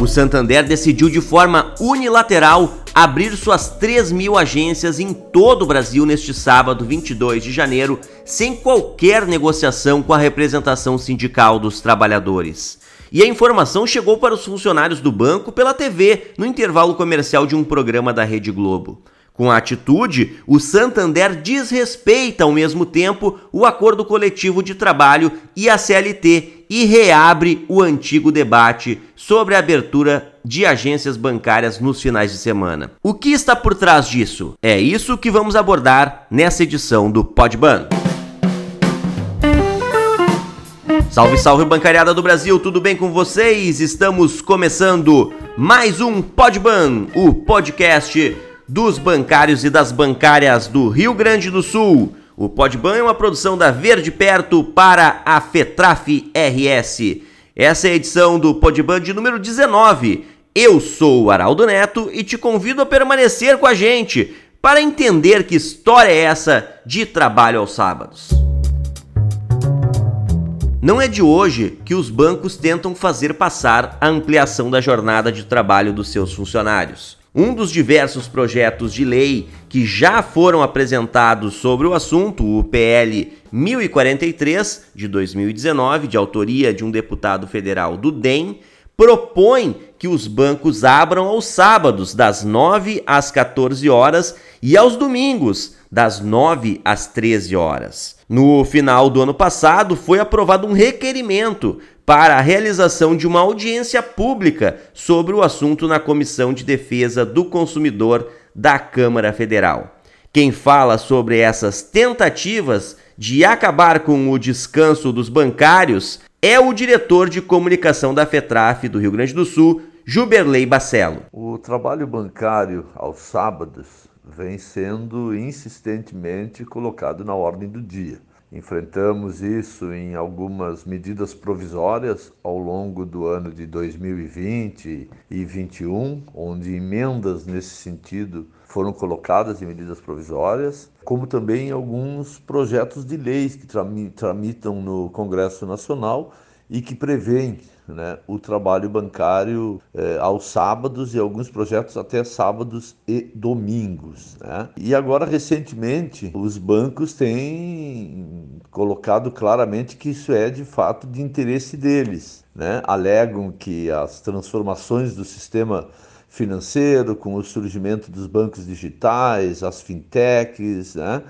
O Santander decidiu de forma unilateral abrir suas 3 mil agências em todo o Brasil neste sábado, 22 de janeiro, sem qualquer negociação com a representação sindical dos trabalhadores. E a informação chegou para os funcionários do banco pela TV, no intervalo comercial de um programa da Rede Globo. Com a atitude, o Santander desrespeita ao mesmo tempo o acordo coletivo de trabalho e a CLT e reabre o antigo debate sobre a abertura de agências bancárias nos finais de semana. O que está por trás disso? É isso que vamos abordar nessa edição do Podban. Salve, salve bancariada do Brasil, tudo bem com vocês? Estamos começando mais um Podban, o podcast dos bancários e das bancárias do Rio Grande do Sul. O Podban é uma produção da Verde Perto para a Fetraf RS. Essa é a edição do Podban de número 19. Eu sou o Araldo Neto e te convido a permanecer com a gente para entender que história é essa de trabalho aos sábados. Não é de hoje que os bancos tentam fazer passar a ampliação da jornada de trabalho dos seus funcionários. Um dos diversos projetos de lei que já foram apresentados sobre o assunto, o PL 1043 de 2019, de autoria de um deputado federal do DEM, propõe que os bancos abram aos sábados, das 9 às 14 horas, e aos domingos, das 9 às 13 horas. No final do ano passado, foi aprovado um requerimento para a realização de uma audiência pública sobre o assunto na Comissão de Defesa do Consumidor da Câmara Federal. Quem fala sobre essas tentativas de acabar com o descanso dos bancários é o diretor de comunicação da FETRAF do Rio Grande do Sul, Juberley Bacelo. O trabalho bancário aos sábados vem sendo insistentemente colocado na ordem do dia. Enfrentamos isso em algumas medidas provisórias ao longo do ano de 2020 e 2021, onde emendas nesse sentido foram colocadas em medidas provisórias, como também em alguns projetos de leis que tramitam no Congresso Nacional e que prevêem né, o trabalho bancário eh, aos sábados e alguns projetos até sábados e domingos. Né? E agora, recentemente, os bancos têm colocado claramente que isso é de fato de interesse deles. Né? Alegam que as transformações do sistema financeiro, com o surgimento dos bancos digitais, as fintechs, né?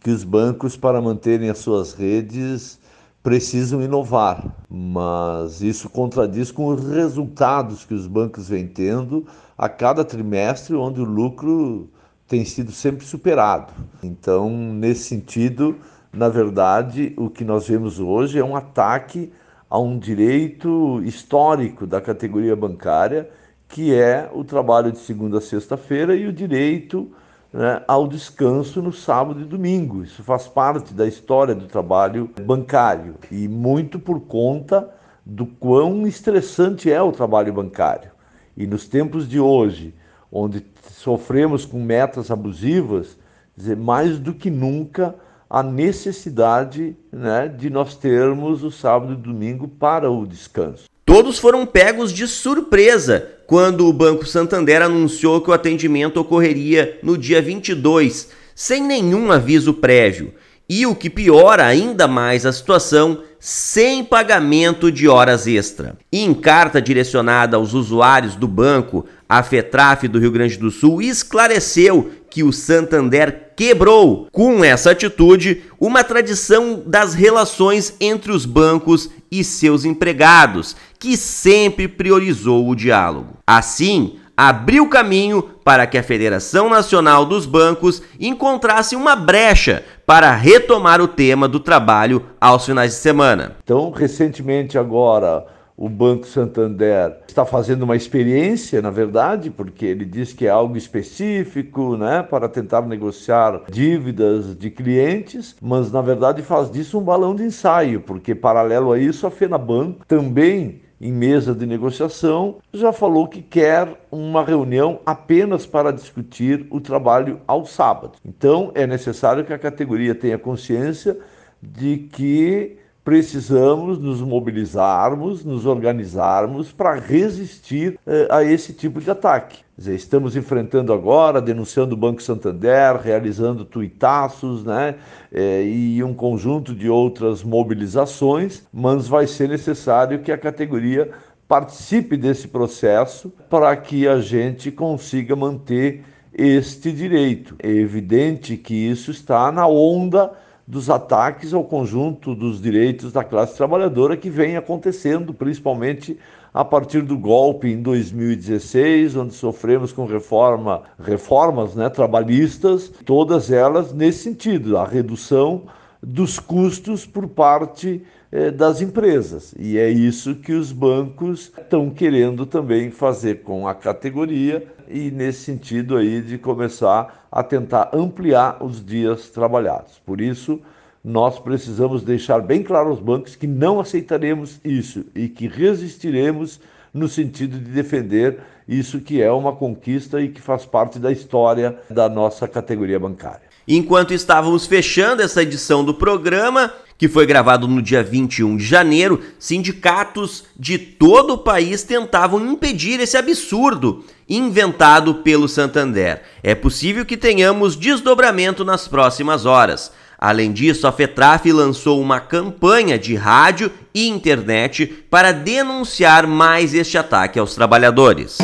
que os bancos, para manterem as suas redes, precisam inovar, mas isso contradiz com os resultados que os bancos vêm tendo a cada trimestre, onde o lucro tem sido sempre superado. Então, nesse sentido, na verdade, o que nós vemos hoje é um ataque a um direito histórico da categoria bancária, que é o trabalho de segunda a sexta-feira e o direito né, ao descanso no sábado e domingo. Isso faz parte da história do trabalho bancário e muito por conta do quão estressante é o trabalho bancário. E nos tempos de hoje, onde sofremos com metas abusivas, dizer, mais do que nunca a necessidade né, de nós termos o sábado e domingo para o descanso. Todos foram pegos de surpresa quando o Banco Santander anunciou que o atendimento ocorreria no dia 22, sem nenhum aviso prévio. E o que piora ainda mais a situação, sem pagamento de horas extra. E em carta direcionada aos usuários do banco, a FETRAF do Rio Grande do Sul esclareceu que o Santander quebrou, com essa atitude, uma tradição das relações entre os bancos e seus empregados, que sempre priorizou o diálogo. Assim, abriu caminho para que a Federação Nacional dos Bancos encontrasse uma brecha para retomar o tema do trabalho aos finais de semana. Então, recentemente agora, o Banco Santander está fazendo uma experiência, na verdade, porque ele diz que é algo específico, né, para tentar negociar dívidas de clientes, mas na verdade faz disso um balão de ensaio, porque paralelo a isso a Fenaban também em mesa de negociação já falou que quer uma reunião apenas para discutir o trabalho ao sábado. Então é necessário que a categoria tenha consciência de que precisamos nos mobilizarmos, nos organizarmos para resistir eh, a esse tipo de ataque. Dizer, estamos enfrentando agora, denunciando o Banco Santander, realizando tuitaços, né, eh, e um conjunto de outras mobilizações, mas vai ser necessário que a categoria participe desse processo para que a gente consiga manter este direito. É evidente que isso está na onda dos ataques ao conjunto dos direitos da classe trabalhadora que vem acontecendo, principalmente a partir do golpe em 2016, onde sofremos com reforma, reformas né, trabalhistas, todas elas nesse sentido, a redução dos custos por parte eh, das empresas. E é isso que os bancos estão querendo também fazer com a categoria e nesse sentido aí de começar a tentar ampliar os dias trabalhados. Por isso, nós precisamos deixar bem claro aos bancos que não aceitaremos isso e que resistiremos no sentido de defender isso que é uma conquista e que faz parte da história da nossa categoria bancária. Enquanto estávamos fechando essa edição do programa, que foi gravado no dia 21 de janeiro, sindicatos de todo o país tentavam impedir esse absurdo inventado pelo Santander. É possível que tenhamos desdobramento nas próximas horas. Além disso, a FETRAF lançou uma campanha de rádio e internet para denunciar mais este ataque aos trabalhadores.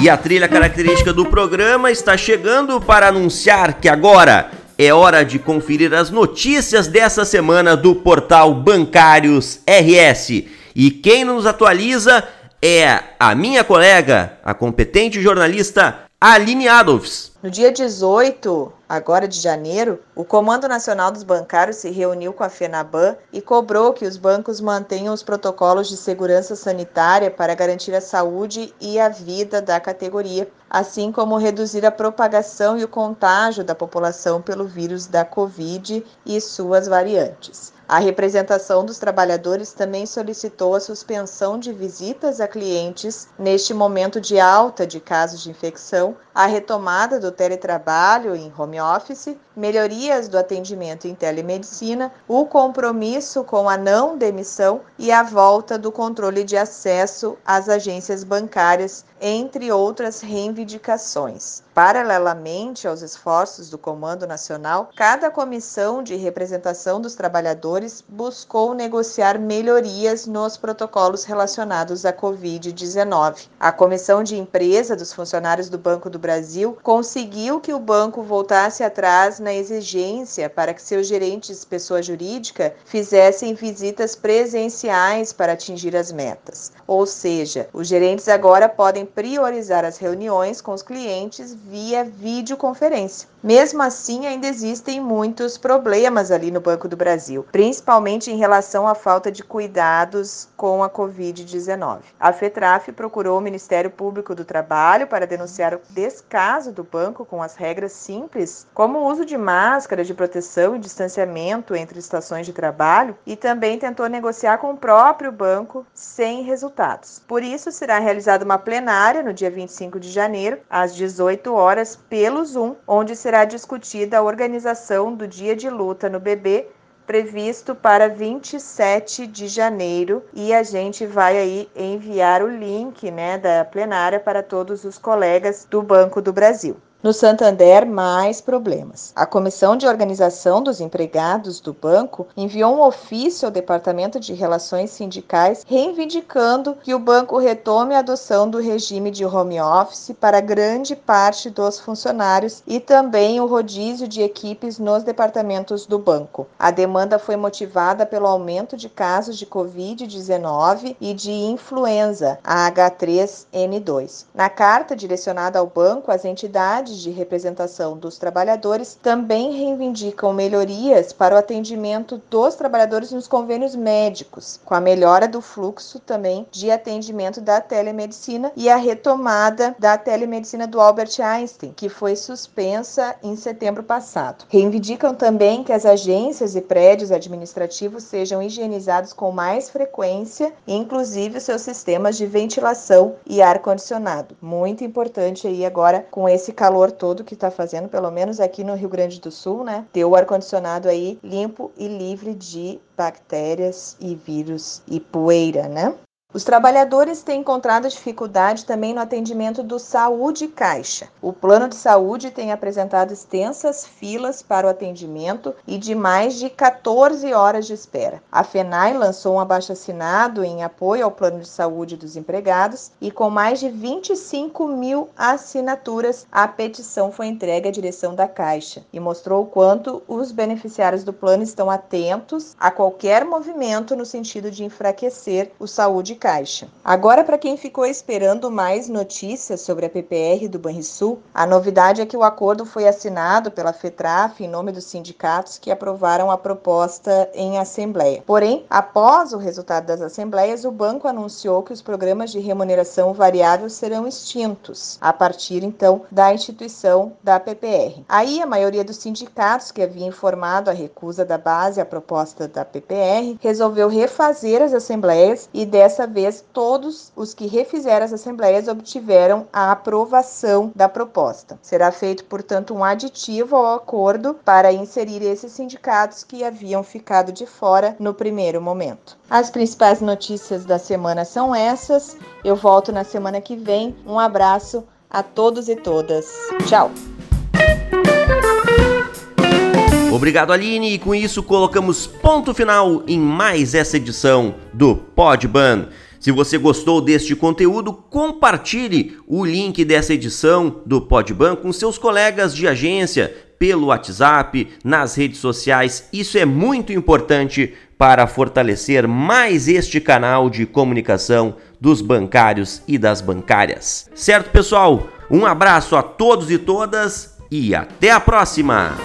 E a trilha característica do programa está chegando para anunciar que agora é hora de conferir as notícias dessa semana do portal Bancários RS. E quem nos atualiza é a minha colega, a competente jornalista Aline Adolfs. No dia 18, agora de janeiro, o Comando Nacional dos Bancários se reuniu com a FENABAN e cobrou que os bancos mantenham os protocolos de segurança sanitária para garantir a saúde e a vida da categoria, assim como reduzir a propagação e o contágio da população pelo vírus da Covid e suas variantes. A representação dos trabalhadores também solicitou a suspensão de visitas a clientes neste momento de alta de casos de infecção, a retomada do teletrabalho em home office, melhorias do atendimento em telemedicina, o compromisso com a não demissão e a volta do controle de acesso às agências bancárias, entre outras reivindicações. Paralelamente aos esforços do Comando Nacional, cada comissão de representação dos trabalhadores buscou negociar melhorias nos protocolos relacionados à Covid-19. A Comissão de Empresa dos Funcionários do Banco do Brasil conseguiu que o banco voltasse atrás na exigência para que seus gerentes, pessoa jurídica, fizessem visitas presenciais para atingir as metas. Ou seja, os gerentes agora podem priorizar as reuniões com os clientes via videoconferência. Mesmo assim, ainda existem muitos problemas ali no Banco do Brasil, principalmente em relação à falta de cuidados com a Covid-19. A FETRAF procurou o Ministério Público do Trabalho para denunciar o descaso do banco com as regras simples, como o uso de máscara de proteção e distanciamento entre estações de trabalho, e também tentou negociar com o próprio banco sem resultados. Por isso, será realizada uma plenária no dia 25 de janeiro, às 18 horas, pelo Zoom, onde será será discutida a organização do dia de luta no BB previsto para 27 de janeiro e a gente vai aí enviar o link, né, da plenária para todos os colegas do Banco do Brasil. No Santander, mais problemas. A Comissão de Organização dos Empregados do banco enviou um ofício ao Departamento de Relações Sindicais reivindicando que o banco retome a adoção do regime de home office para grande parte dos funcionários e também o rodízio de equipes nos departamentos do banco. A demanda foi motivada pelo aumento de casos de Covid-19 e de influenza, a H3N2. Na carta direcionada ao banco, as entidades de representação dos trabalhadores também reivindicam melhorias para o atendimento dos trabalhadores nos convênios médicos, com a melhora do fluxo também de atendimento da telemedicina e a retomada da telemedicina do Albert Einstein, que foi suspensa em setembro passado. Reivindicam também que as agências e prédios administrativos sejam higienizados com mais frequência, inclusive seus sistemas de ventilação e ar condicionado. Muito importante aí agora com esse calor calor todo que está fazendo, pelo menos aqui no Rio Grande do Sul, né? Ter o ar-condicionado aí limpo e livre de bactérias e vírus e poeira, né? Os trabalhadores têm encontrado dificuldade também no atendimento do Saúde Caixa. O plano de saúde tem apresentado extensas filas para o atendimento e de mais de 14 horas de espera. A FENAI lançou um abaixo-assinado em apoio ao plano de saúde dos empregados e com mais de 25 mil assinaturas, a petição foi entregue à direção da Caixa e mostrou o quanto os beneficiários do plano estão atentos a qualquer movimento no sentido de enfraquecer o saúde Caixa. Agora, para quem ficou esperando mais notícias sobre a PPR do Banrisul, a novidade é que o acordo foi assinado pela FETRAF em nome dos sindicatos que aprovaram a proposta em assembleia. Porém, após o resultado das assembleias, o banco anunciou que os programas de remuneração variável serão extintos a partir então da instituição da PPR. Aí a maioria dos sindicatos que havia informado a recusa da base à proposta da PPR resolveu refazer as assembleias e dessa vez, todos os que refizeram as assembleias obtiveram a aprovação da proposta. Será feito, portanto, um aditivo ao acordo para inserir esses sindicatos que haviam ficado de fora no primeiro momento. As principais notícias da semana são essas. Eu volto na semana que vem. Um abraço a todos e todas. Tchau! Obrigado, Aline, e com isso colocamos ponto final em mais essa edição do Podban. Se você gostou deste conteúdo, compartilhe o link dessa edição do Podban com seus colegas de agência pelo WhatsApp, nas redes sociais. Isso é muito importante para fortalecer mais este canal de comunicação dos bancários e das bancárias. Certo, pessoal? Um abraço a todos e todas e até a próxima!